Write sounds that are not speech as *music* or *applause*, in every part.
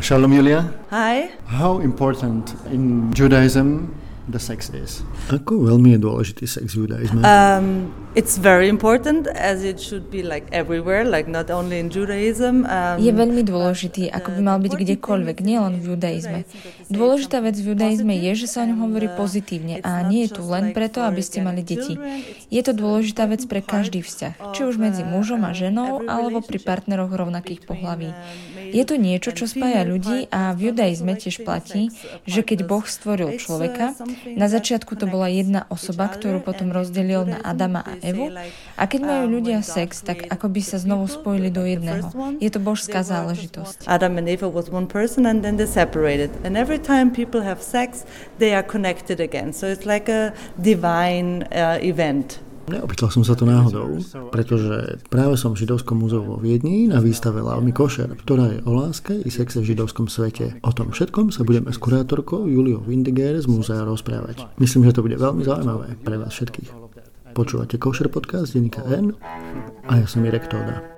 Shalom Julia. Hi. How important in Judaism the sex is? Ako veľmi je dôležitý sex v judaizme? Um, it's very important as it should be like everywhere, like not only in Judaism. Um, je veľmi dôležitý, ako by mal byť kdekoľvek, nielen v judaizme. Dôležitá vec v judaizme je, že sa o ňom hovorí pozitívne a nie je tu len preto, aby ste mali deti. Je to dôležitá vec pre každý vzťah, či už medzi mužom a ženou, alebo pri partneroch rovnakých pohlaví. Je to niečo, čo spája ľudí a v judaizme tiež platí, že keď Boh stvoril človeka, na začiatku to bola jedna osoba, ktorú potom rozdelil na Adama a Evu a keď majú ľudia sex, tak ako by sa znovu spojili do jedného. Je to božská záležitosť. Adam and Eva was one person and then they separated. And every time people have sex, they are connected again. So it's like a divine uh, event. Neopýtal som sa to náhodou, pretože práve som v Židovskom múzeu vo Viedni na výstave Laumi Košer, ktorá je o láske i sexe v židovskom svete. O tom všetkom sa budeme s kurátorkou Juliou Windiger z múzea rozprávať. Myslím, že to bude veľmi zaujímavé pre vás všetkých. Počúvate Košer podcast denníka N a ja som Mirek Tóda.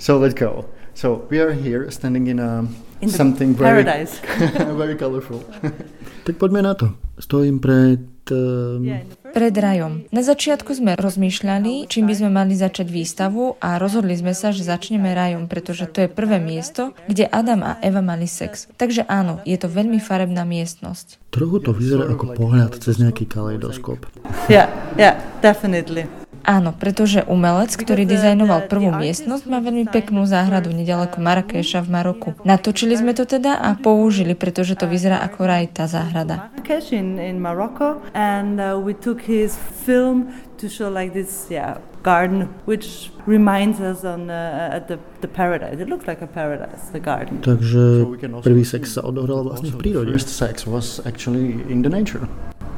So let's go. So we are here standing in a in something very paradise. *laughs* very colorful. *laughs* tak poďme na to. Stojím pred um, pred rajom. Na začiatku sme rozmýšľali, čím by sme mali začať výstavu a rozhodli sme sa, že začneme rajom, pretože to je prvé miesto, kde Adam a Eva mali sex. Takže áno, je to veľmi farebná miestnosť. Trochu to vyzerá ako pohľad cez nejaký kaleidoskop. Yeah, yeah, definitely. Áno, pretože umelec, ktorý dizajnoval prvú miestnosť, má veľmi peknú záhradu nedaleko Marrakeša v Maroku. Natočili sme to teda a použili, pretože to vyzerá ako raj tá záhrada. and uh, we took his film to show like this, yeah, garden, which reminds us on uh, at the, the paradise. It looks like a paradise, the garden. Takže prvý sex sa odohral vlastne v prírode. First sex was actually in the nature.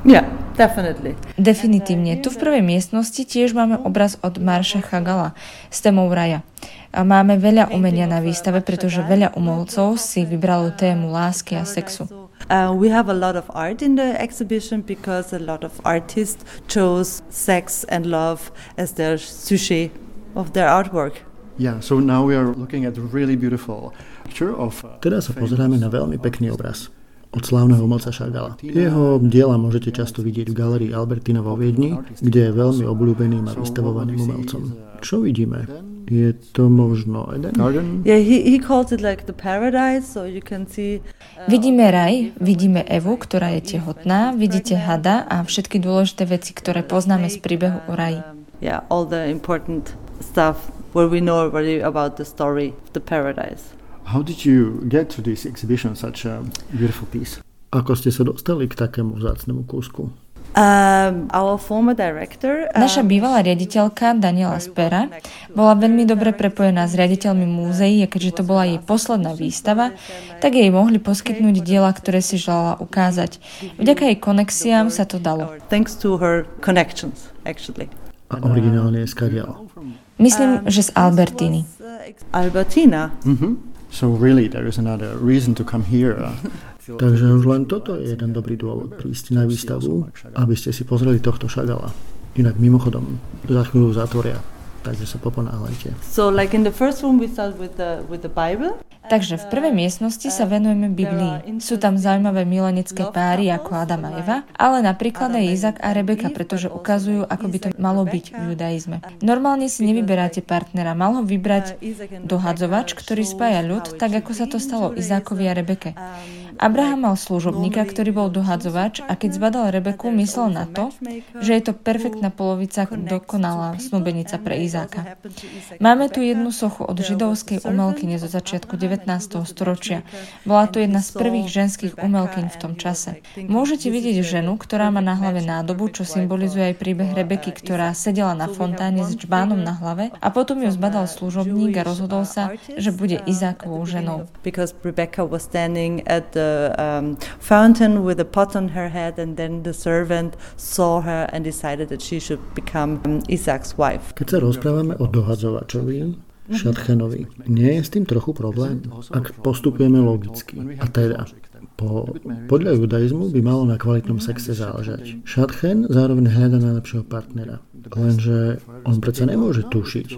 Yeah, definitely. Definitívne. Tu v prvej miestnosti tiež máme obraz od Marša Chagala s témou raja. A máme veľa umenia na výstave, pretože veľa umelcov si vybralo tému lásky a sexu. Uh, we have a lot of art in the exhibition because a lot of artists chose sex and love as their sujet of their artwork. Yeah, so now we are looking at a really beautiful picture of... Uh, Teraz sa pozeráme na veľmi pekný obraz od slávneho umelca Šagala. Jeho diela môžete často vidieť v galerii Albertina vo Viedni, kde je veľmi obľúbeným a vystavovaným umelcom. Čo vidíme? Je to možno Eden Garden? Yeah, he, he calls it like the paradise, so you can see... Uh, vidíme raj, vidíme Evu, ktorá je tehotná, vidíte hada a všetky dôležité veci, ktoré poznáme z príbehu o raji. Yeah, all the important stuff where we know already about the story of the paradise. How did you get to this exhibition, such a beautiful piece? Ako ste sa dostali k takému vzácnemu kúsku? Um, our former director, um, Naša bývalá riaditeľka Daniela Spera bola veľmi dobre prepojená s riaditeľmi múzeí a keďže to bola jej posledná výstava, tak jej mohli poskytnúť diela, ktoré si želala ukázať. Vďaka jej konexiám sa to dalo. Thanks to her connections, actually. A originálne je skadiaľ? Myslím, že z Albertiny. Albertina. Mm-hmm. So really there is another reason to come here. *laughs* Takže už len toto je jeden dobrý dôvod prísť na výstavu, aby ste si pozreli tohto Šagala. Inak mimochodom, za chvíľu zatvoria takže sa poponáhľajte. So like in the first room we start with the, with the Bible. Takže v prvej miestnosti sa venujeme Biblii. Sú tam zaujímavé milenecké páry ako Adam a Eva, ale napríklad aj Izak a Rebeka, pretože ukazujú, ako by to malo byť v judaizme. Normálne si nevyberáte partnera, mal ho vybrať dohadzovač, ktorý spája ľud, tak ako sa to stalo Izákovi a Rebeke. Abraham mal služobníka, ktorý bol dohadzovač a keď zbadal Rebeku, myslel na to, že je to perfektná polovica, dokonalá snúbenica pre Izáka. Máme tu jednu sochu od židovskej umelkyne zo začiatku 19. storočia. Bola to jedna z prvých ženských umelkyň v tom čase. Môžete vidieť ženu, ktorá má na hlave nádobu, čo symbolizuje aj príbeh Rebeky, ktorá sedela na fontáne s čbánom na hlave a potom ju zbadal služobník a rozhodol sa, že bude Izákovou ženou. Because Rebecca was standing at the um, fountain with a pot on her head, and then the servant saw her and decided that she should become um, Isaac's wife. Keď sa rozprávame o dohadzovačovi, Šatchenovi. Nie je s tým trochu problém, ak postupujeme logicky. A teda, po, podľa judaizmu by malo na kvalitnom sexe záležať. Šatchen zároveň hľada najlepšieho partnera. Lenže on predsa nemôže tušiť,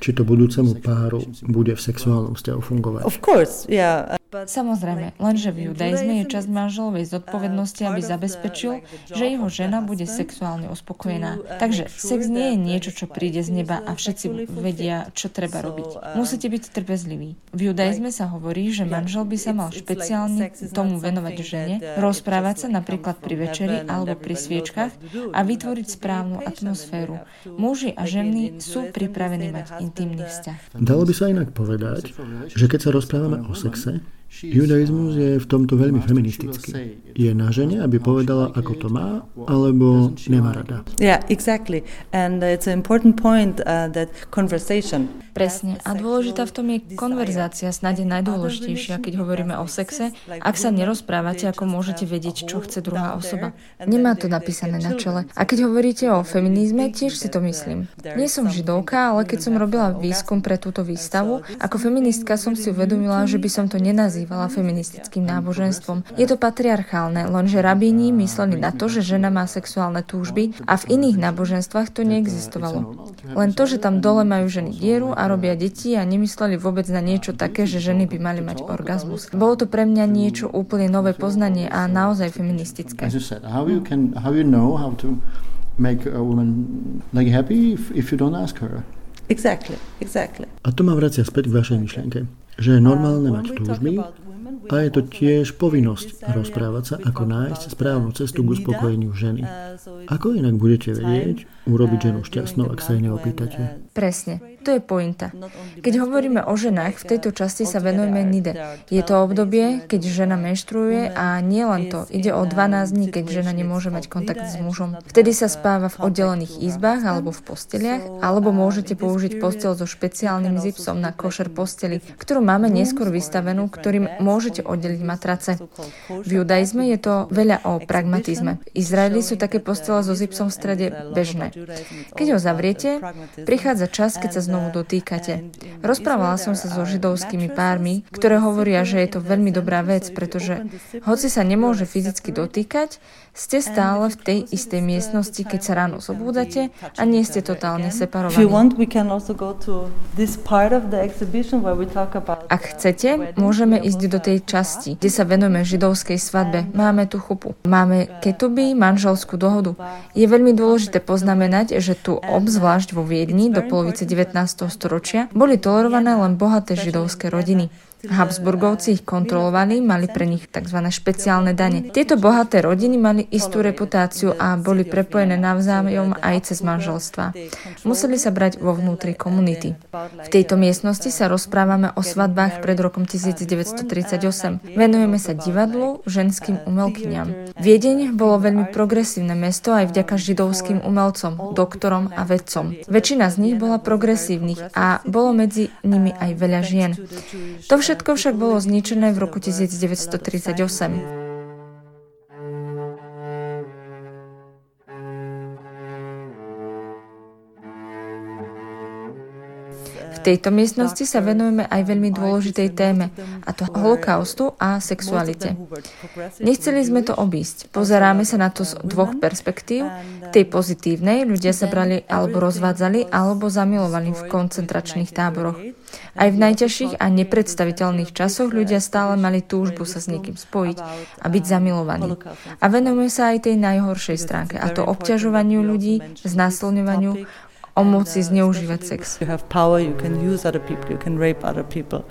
či to budúcemu páru bude v sexuálnom vzťahu fungovať. Of course, yeah. Samozrejme, lenže v judaizme je časť manželovej zodpovednosti, aby zabezpečil, že jeho žena bude sexuálne uspokojená. Takže sex nie je niečo, čo príde z neba a všetci vedia, čo treba robiť. Musíte byť trpezliví. V judaizme sa hovorí, že manžel by sa mal špeciálne tomu venovať žene, rozprávať sa napríklad pri večeri alebo pri sviečkach a vytvoriť správnu atmosféru. Muži a ženy sú pripravení mať intimný vzťah. Dalo by sa inak povedať, že keď sa rozprávame o sexe, Judaizmus je v tomto veľmi feministický. Je na žene, aby povedala, ako to má, alebo nemá rada. Yeah, exactly. And it's an important point uh, that conversation Presne. A dôležitá v tom je konverzácia, snade najdôležitejšia, keď hovoríme o sexe. Ak sa nerozprávate, ako môžete vedieť, čo chce druhá osoba. Nemá to napísané na čele. A keď hovoríte o feminizme, tiež si to myslím. Nie som židovka, ale keď som robila výskum pre túto výstavu, ako feministka som si uvedomila, že by som to nenazývala feministickým náboženstvom. Je to patriarchálne, lenže rabíni mysleli na to, že žena má sexuálne túžby a v iných náboženstvách to neexistovalo. Len to, že tam dole majú ženy dieru a robia deti a nemysleli vôbec na niečo také, že ženy by mali mať orgazmus. Bolo to pre mňa niečo úplne nové poznanie a naozaj feministické. make a woman like happy if, if you don't ask her. Exactly, exactly. A to ma vracia späť k vašej myšlienke, že je normálne mať túžby, a je to tiež povinnosť rozprávať sa, ako nájsť správnu cestu k uspokojeniu ženy. Ako inak budete vedieť urobiť ženu šťastnou, ak sa jej neopýtate? Presne, to je pointa. Keď hovoríme o ženách, v tejto časti sa venujeme nide. Je to obdobie, keď žena menštruuje a nie len to, ide o 12 dní, keď žena nemôže mať kontakt s mužom. Vtedy sa spáva v oddelených izbách alebo v posteliach, alebo môžete použiť postel so špeciálnym zipsom na košer posteli, ktorú máme neskôr vystavenú, ktorým môžete oddeliť matrace. V judaizme je to veľa o pragmatizme. Izraeli sú také postele so zipsom v strede bežné. Keď ho zavriete, prichádza čas, keď sa znovu dotýkate. Rozprávala som sa so židovskými pármi, ktoré hovoria, že je to veľmi dobrá vec, pretože hoci sa nemôže fyzicky dotýkať, ste stále v tej istej miestnosti, keď sa ráno zobúdate a nie ste totálne separovaní. Ak chcete, môžeme ísť do tej časti, kde sa venujeme židovskej svadbe. Máme tu chupu. Máme ketuby, manželskú dohodu. Je veľmi dôležité poznamenať, že tu obzvlášť vo Viedni do polovice 19. storočia boli tolerované len bohaté židovské rodiny. Habsburgovci ich kontrolovali, mali pre nich tzv. špeciálne dane. Tieto bohaté rodiny mali istú reputáciu a boli prepojené navzájom aj cez manželstva. Museli sa brať vo vnútri komunity. V tejto miestnosti sa rozprávame o svadbách pred rokom 1938. Venujeme sa divadlu, ženským umelkyňam. Viedeň bolo veľmi progresívne mesto aj vďaka židovským umelcom, doktorom a vedcom. Väčšina z nich bola progresívnych a bolo medzi nimi aj veľa žien. To všetko však bolo zničené v roku 1938. tejto miestnosti sa venujeme aj veľmi dôležitej téme, a to holokaustu a sexualite. Nechceli sme to obísť. Pozeráme sa na to z dvoch perspektív. Tej pozitívnej, ľudia sa brali alebo rozvádzali, alebo zamilovali v koncentračných táboroch. Aj v najťažších a nepredstaviteľných časoch ľudia stále mali túžbu sa s niekým spojiť a byť zamilovaní. A venujeme sa aj tej najhoršej stránke, a to obťažovaniu ľudí, znásilňovaniu, o moci zneužívať sex. You have power, you can use other people, you can rape other people.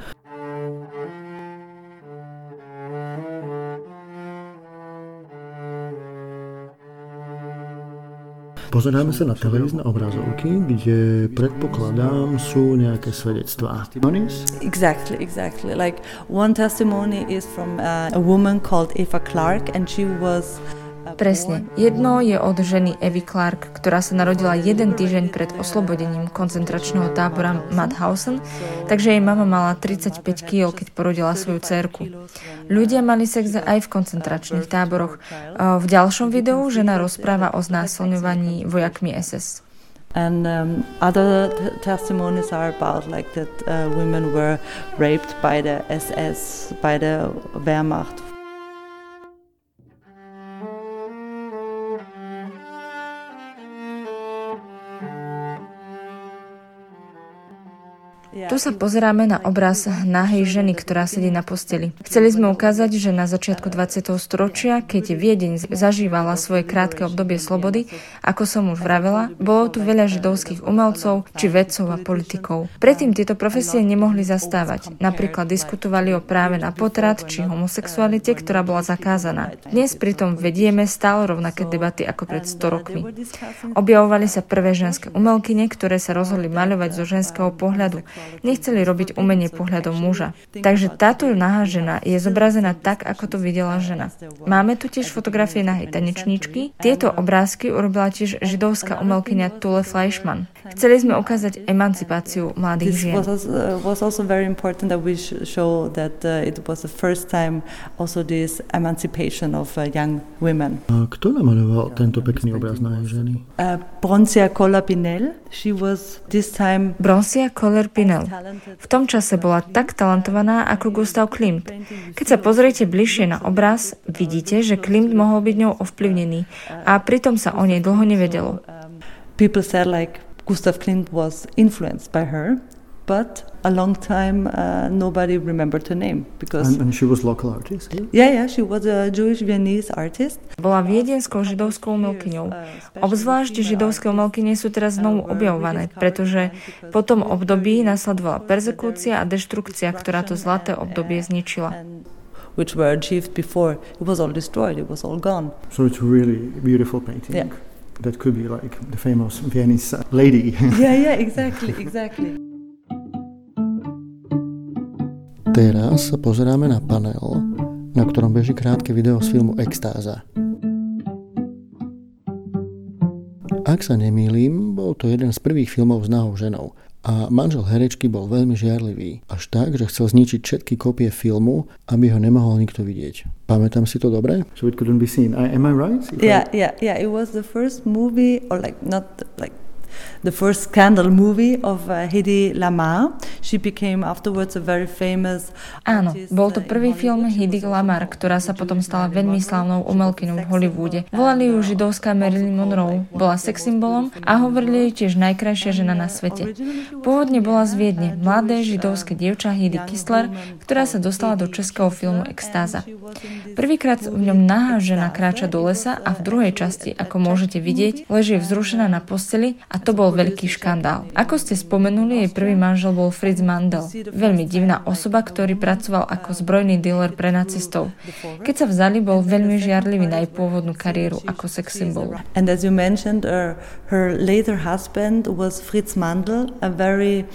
Pozeráme sa na televízne obrazovky, kde predpokladám sú nejaké svedectvá. Exactly, exactly. Like one testimony is from uh, a woman called Eva Clark and she was Presne. Jedno je od ženy Evy Clark, ktorá sa narodila jeden týždeň pred oslobodením koncentračného tábora Mauthausen, takže jej mama mala 35 kg, keď porodila svoju cerku. Ľudia mali sex aj v koncentračných táboroch. V ďalšom videu žena rozpráva o znásilňovaní vojakmi SS. And um, other testimonies are about like that uh, women were raped by the SS, by the Wehrmacht. Tu sa pozeráme na obraz nahej ženy, ktorá sedí na posteli. Chceli sme ukázať, že na začiatku 20. storočia, keď Viedeň zažívala svoje krátke obdobie slobody, ako som už vravela, bolo tu veľa židovských umelcov, či vedcov a politikov. Predtým tieto profesie nemohli zastávať. Napríklad diskutovali o práve na potrat či homosexualite, ktorá bola zakázaná. Dnes pritom vedieme stále rovnaké debaty ako pred 100 rokmi. Objavovali sa prvé ženské umelkyne, ktoré sa rozhodli maľovať zo ženského pohľadu. Nechceli robiť umenie pohľadom muža. Takže táto nahá žena je zobrazená tak, ako to videla žena. Máme tu tiež fotografie nahej tanečníčky. Tieto obrázky urobila tiež židovská umelkynia Tule Fleischmann. Chceli sme ukázať emancipáciu mladých žien. was also very important that we show that uh, it was the first time also this emancipation of uh, young women. A kto namaloval tento pekný obraz na ženy? Uh, Broncia Pinel. She was this time Broncia Pinel. V tom čase bola tak talentovaná ako Gustav Klimt. Keď sa pozriete bližšie na obraz, vidíte, že Klimt mohol byť ňou ovplyvnený a pritom sa o nej dlho nevedelo. People said like Gustav Klimt was influenced by her, but a long time uh, nobody remembered her name because and, and she was local artist. Yeah? yeah, yeah, she was a Jewish Viennese artist. Bola viedenskou židovskou umelkyňou. Obzvlášť židovské umelkyne sú teraz znovu objavované, pretože po tom období nasledovala perzekúcia a deštrukcia, ktorá to zlaté obdobie zničila which were achieved before. It was all destroyed, it was all gone. So it's a really beautiful painting. Yeah. that could be like the famous Viennese lady. yeah, yeah, exactly, exactly. *laughs* Teraz sa pozeráme na panel, na ktorom beží krátke video z filmu Extáza. Ak sa nemýlim, bol to jeden z prvých filmov s nahou ženou a manžel herečky bol veľmi žiarlivý, až tak, že chcel zničiť všetky kopie filmu, aby ho nemohol nikto vidieť. Pamätám si to dobre? So it couldn't be seen. I, am I right? yeah, I... yeah, yeah. It was the first movie, or like not like the first scandal movie of uh, Hedy Lamar. She became afterwards a very famous Áno, bol to uh, prvý film Hedy Lamar, ktorá sa potom stala veľmi slávnou umelkynou v Hollywoode. Volali ju židovská Marilyn Monroe, bola sex symbolom a hovorili jej tiež najkrajšia žena na svete. Pôvodne bola z Viedne, mladé židovské dievča Hedy Kistler, ktorá sa dostala do českého filmu Extáza. Prvýkrát v ňom nahá žena kráča do lesa a v druhej časti, ako môžete vidieť, leží vzrušená na posteli a to bol veľký škandál. Ako ste spomenuli, jej prvý manžel bol Fritz Mandel. Veľmi divná osoba, ktorý pracoval ako zbrojný dealer pre nacistov. Keď sa vzali, bol veľmi žiarlivý na jej pôvodnú kariéru ako sex symbol. And as you mentioned, uh, her later husband was Fritz Mandel, a very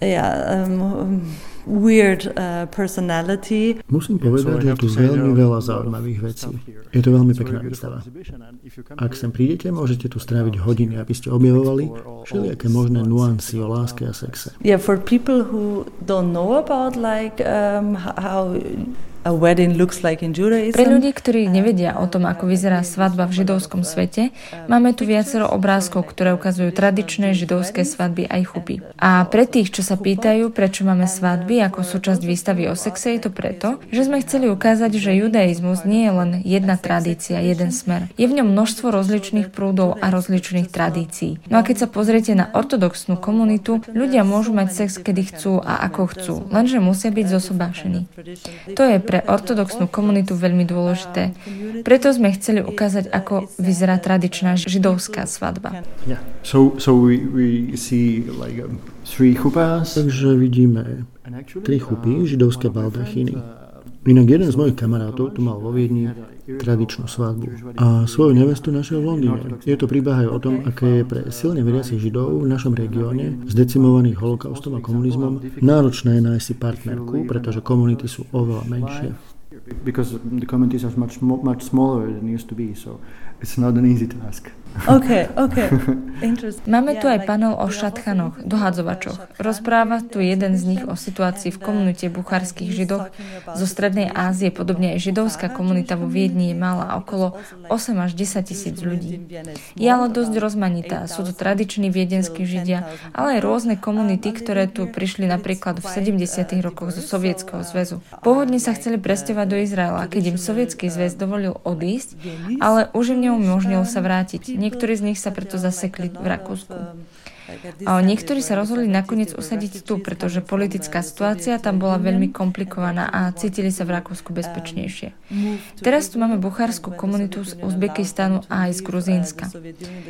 yeah, um, weird uh, personality. Musím povedať, že je tu veľmi veľa zaujímavých vecí. Je to veľmi pekná výstava. Ak sem prídete, môžete tu stráviť hodiny, aby ste objavovali všelijaké možné nuancy o láske a sexe. Yeah, for people who don't know about like um, how pre ľudí, ktorí nevedia o tom, ako vyzerá svadba v židovskom svete, máme tu viacero obrázkov, ktoré ukazujú tradičné židovské svadby aj chupy. A pre tých, čo sa pýtajú, prečo máme svadby ako súčasť výstavy o sexe, je to preto, že sme chceli ukázať, že judaizmus nie je len jedna tradícia, jeden smer. Je v ňom množstvo rozličných prúdov a rozličných tradícií. No a keď sa pozriete na ortodoxnú komunitu, ľudia môžu mať sex, kedy chcú a ako chcú, lenže musia byť zosobášení. To je pre pre ortodoxnú komunitu veľmi dôležité. Preto sme chceli ukázať, ako vyzerá tradičná židovská svadba. Yeah. So, so we, we see like um, Takže vidíme tri chupy, židovské baldachíny. Inak jeden z mojich kamarátov tu mal vo Viedni tradičnú svadbu a svoju nevestu našiel v Londýne. Je to príbeh aj o tom, aké je pre silne veriacich židov v našom regióne, zdecimovaných holokaustom a komunizmom, náročné nájsť si partnerku, pretože komunity sú oveľa menšie. Because the communities are much, much smaller than used to be, so it's not an easy task. Okay, okay. Máme tu aj panel o šatchanoch, dohadzovačoch. Rozpráva tu jeden z nich o situácii v komunite buchárskych židoch zo Strednej Ázie. Podobne aj židovská komunita vo Viedni je mala okolo 8 až 10 tisíc ľudí. Je ale dosť rozmanitá. Sú to tradiční viedenskí židia, ale aj rôzne komunity, ktoré tu prišli napríklad v 70. rokoch zo Sovietskeho zväzu. Pôvodne sa chceli presťovať do Izraela, keď im Sovietský zväz dovolil odísť, ale už im neumožnil sa vrátiť. Niektorí z nich sa preto zasekli v Rakúsku. A niektorí sa rozhodli nakoniec usadiť tu, pretože politická situácia tam bola veľmi komplikovaná a cítili sa v Rakúsku bezpečnejšie. Teraz tu máme buchárskú komunitu z Uzbekistanu a aj z Gruzínska.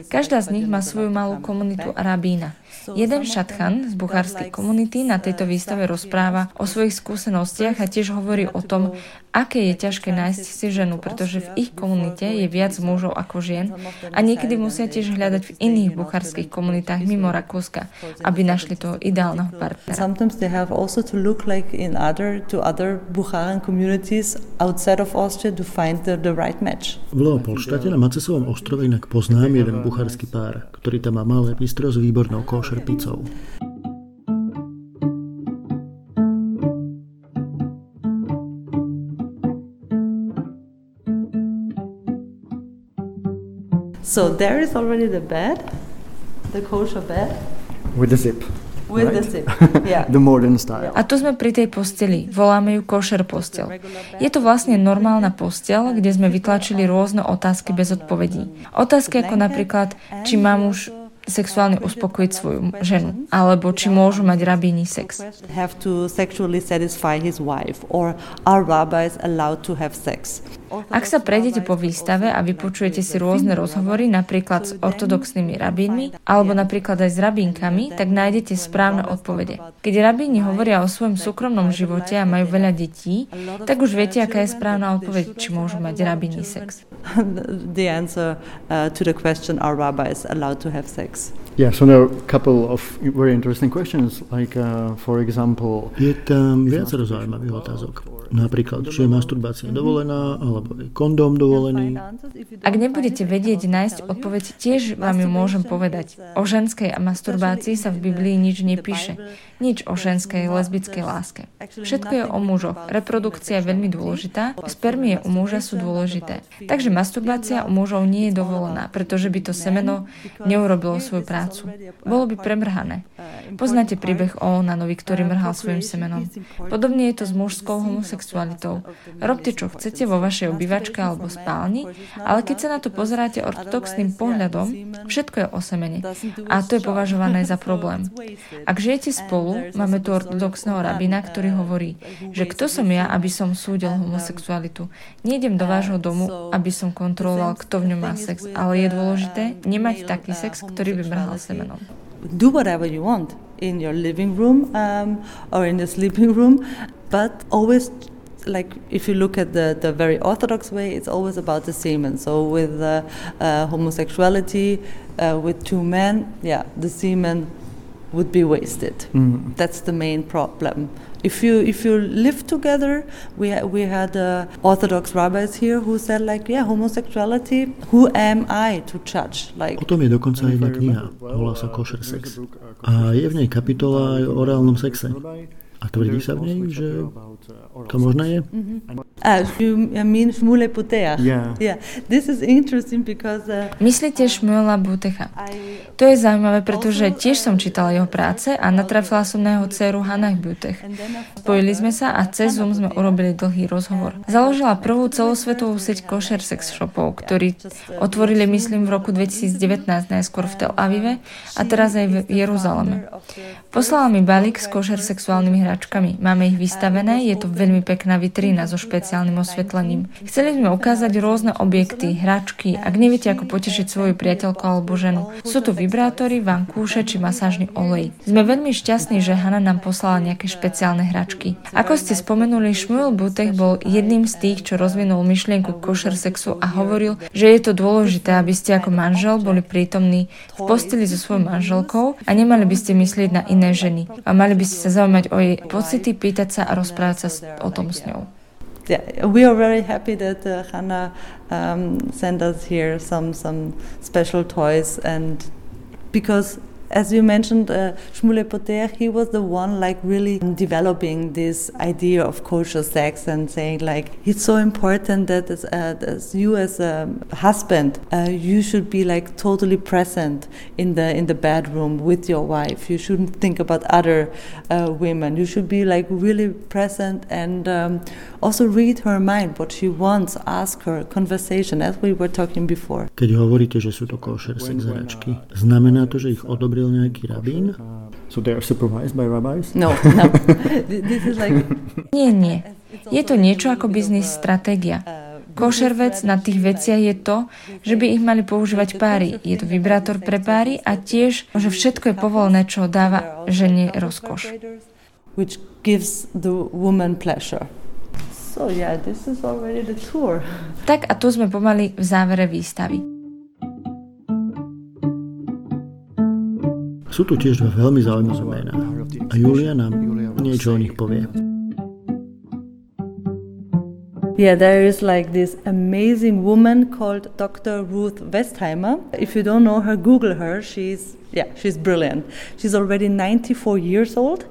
Každá z nich má svoju malú komunitu rabína. Jeden šatchan z buchárskej komunity na tejto výstave rozpráva o svojich skúsenostiach a tiež hovorí o tom, aké je ťažké nájsť si ženu, pretože v ich komunite je viac mužov ako žien a niekedy musia tiež hľadať v iných buchárskych komunitách mimo Rakúska, aby našli toho ideálneho partnera. Sometimes they have also to look like in other to other Bukharan communities outside of Austria to find the, the right match. V Leopoldštate na Macesovom ostrove inak poznám jeden buchársky pár, ktorý tam má malé bistro s výbornou košer pizzou. So there is already the bed, the kosher bed. With the zip. With right? the zip, *laughs* yeah. the modern style. A tu sme pri tej posteli. Voláme ju kosher postel. Je to vlastne normálna postel, kde sme vytlačili rôzne otázky bez odpovedí. Otázky ako napríklad, či mám už sexuálne uspokojiť svoju ženu, alebo či môžu mať rabíni sex. Have to sexually satisfy his wife, or are rabbis allowed to have sex? Ak sa prejdete po výstave a vypočujete si rôzne rozhovory, napríklad s ortodoxnými rabínmi, alebo napríklad aj s rabínkami, tak nájdete správne odpovede. Keď rabíni hovoria o svojom súkromnom živote a majú veľa detí, tak už viete, aká je správna odpoveď, či môžu mať rabíni sex. *laughs* The answer uh, to the question, are rabbis allowed to have sex? Yeah, so there are a couple of very interesting questions, like uh, for example... Je tam viacero zaujímavých otázok. Napríklad, či je masturbácia dovolená, alebo je kondóm dovolený. Ak nebudete vedieť nájsť odpoveď, tiež vám ju môžem povedať. O ženskej a masturbácii sa v Biblii nič nepíše. Nič o ženskej lesbickej láske. Všetko je o mužoch. Reprodukcia je veľmi dôležitá, spermie u muža sú dôležité. Takže masturbácia u mužov nie je dovolená, pretože by to semeno neurobilo svoju prácu. Bolo by premrhané. Poznáte príbeh o Onanovi, ktorý mrhal svojim semenom. Podobne je to s mužskou homosexualitou. Robte, čo chcete vo vašej obývačke alebo spálni, ale keď sa na to pozeráte ortodoxným pohľadom, všetko je o semene. A to je považované za problém. Ak žijete spolu, školu máme tu ortodoxného rabina, ktorý hovorí, že kto som ja, aby som súdil homosexualitu. Nejdem do vášho domu, aby som kontroloval, kto v ňom má sex, ale je dôležité nemať taký sex, ktorý by mrhal semenom. Do whatever you want in your living room um, or in the sleeping room, but always like if you look at the, the very orthodox way, it's always about the semen. So with uh, uh, homosexuality, uh, with two men, yeah, the semen would be wasted. Mm. That's the main problem. If you if you live together, we ha- we had uh, Orthodox rabbis here who said like, yeah, homosexuality. Who am I to judge? Like. O tom je dokonca jedna kniha, volá sa Kosher Sex. A je v nej kapitola aj o orálnom sexe. A tvrdí sa v nej, že to možné je? Mm-hmm. You mean Shmule Puteach. Yeah. yeah. This is interesting because, uh, Myslíte Šmuela Butecha? To je zaujímavé, pretože tiež som čítala jeho práce a natrafila som na jeho dceru Hanach Butech. Spojili sme sa a cez Zoom sme urobili dlhý rozhovor. Založila prvú celosvetovú sieť kosher sex shopov, ktorí otvorili, myslím, v roku 2019 najskôr v Tel Avive a teraz aj v Jeruzaleme. Poslala mi balík s košer sexuálnymi hračkami. Máme ich vystavené, je to veľmi pekná vitrína so špeciálnym osvetlením. Chceli sme ukázať rôzne objekty, hračky, ak neviete, ako potešiť svoju priateľku alebo ženu. Sú tu vibrátory, vankúše či masážny olej. Sme veľmi šťastní, že Hanna nám poslala nejaké špeciálne hračky. Ako ste spomenuli, Šmuel Butech bol jedným z tých, čo rozvinul myšlienku košer sexu a hovoril, že je to dôležité, aby ste ako manžel boli prítomní v posteli so svojou manželkou a nemali by ste myslieť na iné ženy a mali by ste sa zaujímať o jej pocity, pýtať sa a rozprávať sa o tom s ňou. yeah, we are very happy that uh, Hannah um, sent us here some some special toys and because as you mentioned, uh, Shmuley Poter, he was the one like really developing this idea of kosher sex and saying like it's so important that as, uh, as you as a husband, uh, you should be like totally present in the in the bedroom with your wife. You shouldn't think about other uh, women. You should be like really present and um, also read her mind, what she wants, ask her, conversation, as we were talking before. Keď hovoríte, že sú to kosher sexeračky, znamená to, že ich odobril nejaký rabín? So they are supervised by rabbis? No, no. *laughs* This is like... Nie, nie. Je to niečo ako biznis stratégia. Košer vec na tých veciach je to, že by ich mali používať páry. Je to vibrátor pre páry a tiež, že všetko je povolené, čo dáva žene rozkoš. Which gives the woman pleasure. So yeah, this is already the tour. Tak a tu sme pomaly v závere výstavy. Sú tu tiež dva veľmi zaujímavé mená a Julia nám niečo o nich povie. Yeah, there is like this amazing woman called Dr. Ruth Westheimer. If you don't know her, Google her. She's yeah, she's brilliant. She's already 94 years old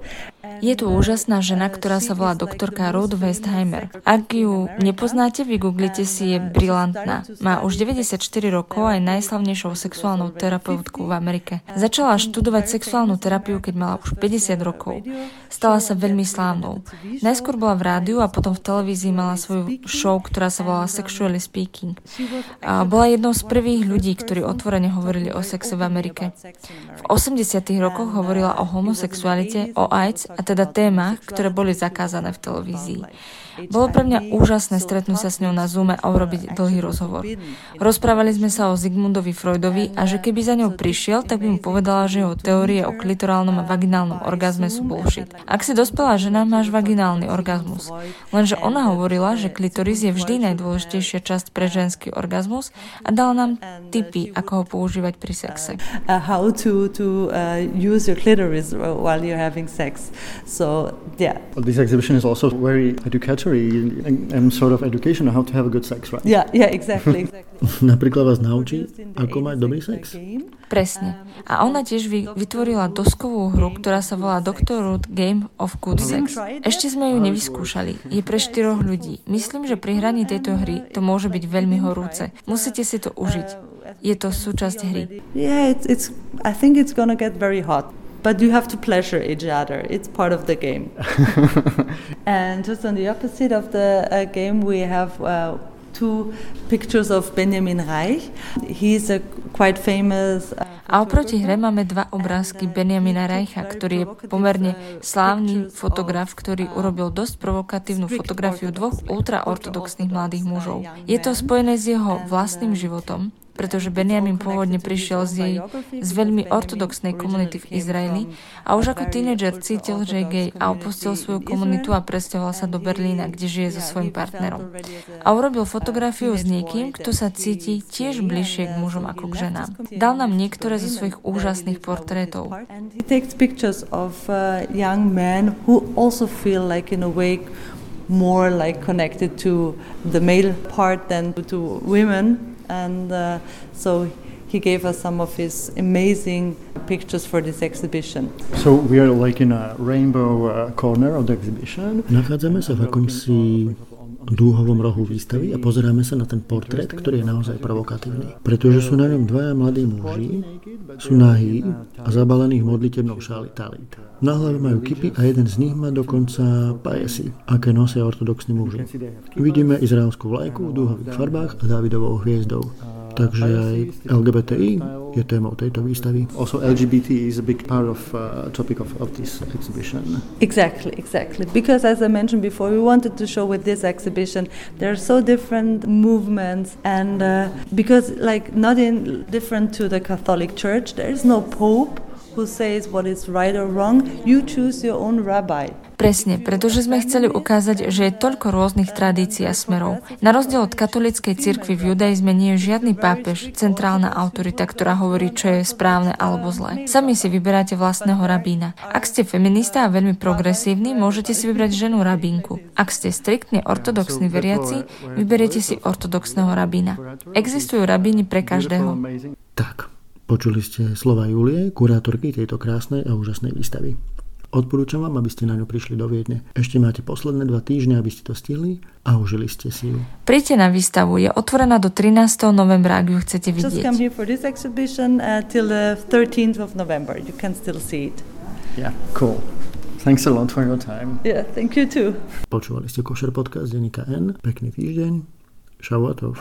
je tu úžasná žena, ktorá sa volá doktorka Ruth Westheimer. Ak ju nepoznáte, vygooglite si, je brilantná. Má už 94 rokov a je najslavnejšou sexuálnou terapeutkou v Amerike. Začala študovať sexuálnu terapiu, keď mala už 50 rokov. Stala sa veľmi slávnou. Najskôr bola v rádiu a potom v televízii mala svoju show, ktorá sa volala Sexually Speaking. A bola jednou z prvých ľudí, ktorí otvorene hovorili o sexe v Amerike. V 80 rokoch hovorila o homosexualite, o AIDS a teda témach, ktoré boli zakázané v televízii. Bolo pre mňa úžasné stretnúť sa s ňou na Zoome a urobiť dlhý rozhovor. Rozprávali sme sa o Zigmundovi Freudovi a že keby za ňou prišiel, tak by mu povedala, že jeho teórie o klitorálnom a vaginálnom orgazme sú bullshit. Ak si dospelá žena, máš vaginálny orgazmus. Lenže ona hovorila, že klitoris je vždy najdôležitejšia časť pre ženský orgazmus a dala nám tipy, ako ho používať pri sexe. Uh, how to, to uh, use your clitoris while you're having sex. So, yeah. Well, this exhibition is also very educational and, and sort of education on how to have a good sex, right? Yeah, yeah, exactly. *laughs* exactly. Napríklad vás naučí, ako mať dobrý sex. Presne. A ona tiež vytvorila doskovú hru, ktorá sa volá Doctor Root Game of Good Sex. Ešte sme ju nevyskúšali. Je pre štyroch ľudí. Myslím, že pri hraní tejto hry to môže byť veľmi horúce. Musíte si to užiť. Je to súčasť hry. Yeah, it's, it's, I think it's gonna get very hot but you have to pleasure each other. It's part of the game. *laughs* and just on the opposite of the uh, game, we have uh, two pictures of Benjamin Reich. He's a quite famous uh, a oproti hre máme dva obrázky Benjamina Reicha, ktorý je pomerne slávny fotograf, ktorý urobil dosť provokatívnu fotografiu dvoch ultraortodoxných mladých mužov. Je to spojené s jeho vlastným životom, pretože Benjamin pôvodne prišiel z jej z veľmi ortodoxnej komunity v Izraeli a už ako tínedžer cítil, že je gay a opustil svoju komunitu a presťahoval sa do Berlína, kde žije so svojím partnerom. A urobil fotografiu s niekým, kto sa cíti tiež bližšie k mužom ako k ženám. Dal nám niektoré zo svojich úžasných portrétov. more like connected to the male part than to women and uh, so he gave us some of his amazing pictures for this exhibition. So we are like in a rainbow uh, corner of the exhibition. Nachádzame sa v akomsi dúhovom rohu výstavy a pozeráme sa na ten portrét, ktorý je naozaj provokatívny. Pretože sú na ňom dvaja mladí muži, sú nahí a zabalení v modlitebnou šáli talit. Na hlave majú kipy a jeden z nich má dokonca pajesy, aké nosia ortodoxní muži. Vidíme izraelskú vlajku v dúhových farbách a Dávidovou hviezdou. Takže aj LGBTI je témou tejto výstavy. Also LGBT is a big part of uh, topic of, of this exhibition. Exactly, exactly. Because as I mentioned before, we wanted to show with this exhibition there are so different movements and uh, because like not in different to the Catholic Church, there is no pope who says what is right or wrong. You choose your own rabbi. Presne, pretože sme chceli ukázať, že je toľko rôznych tradícií a smerov. Na rozdiel od katolíckej cirkvi v judaizme nie je žiadny pápež, centrálna autorita, ktorá hovorí, čo je správne alebo zlé. Sami si vyberáte vlastného rabína. Ak ste feminista a veľmi progresívni, môžete si vybrať ženu rabínku. Ak ste striktne ortodoxní veriaci, vyberiete si ortodoxného rabína. Existujú rabíni pre každého. Tak, počuli ste slova Julie, kurátorky tejto krásnej a úžasnej výstavy. Odporúčam vám, aby ste na ňu prišli do Viedne. Ešte máte posledné dva týždne, aby ste to stihli a užili ste si ju. Príďte na výstavu, je otvorená do 13. novembra, ak ju chcete vidieť. Just come here for this exhibition uh, till the 13th of November. You can still see it. Yeah, cool. Thanks a lot for your time. Yeah, thank you too. Počúvali ste Košer podcast Denika N. Pekný týždeň. Šavuatov.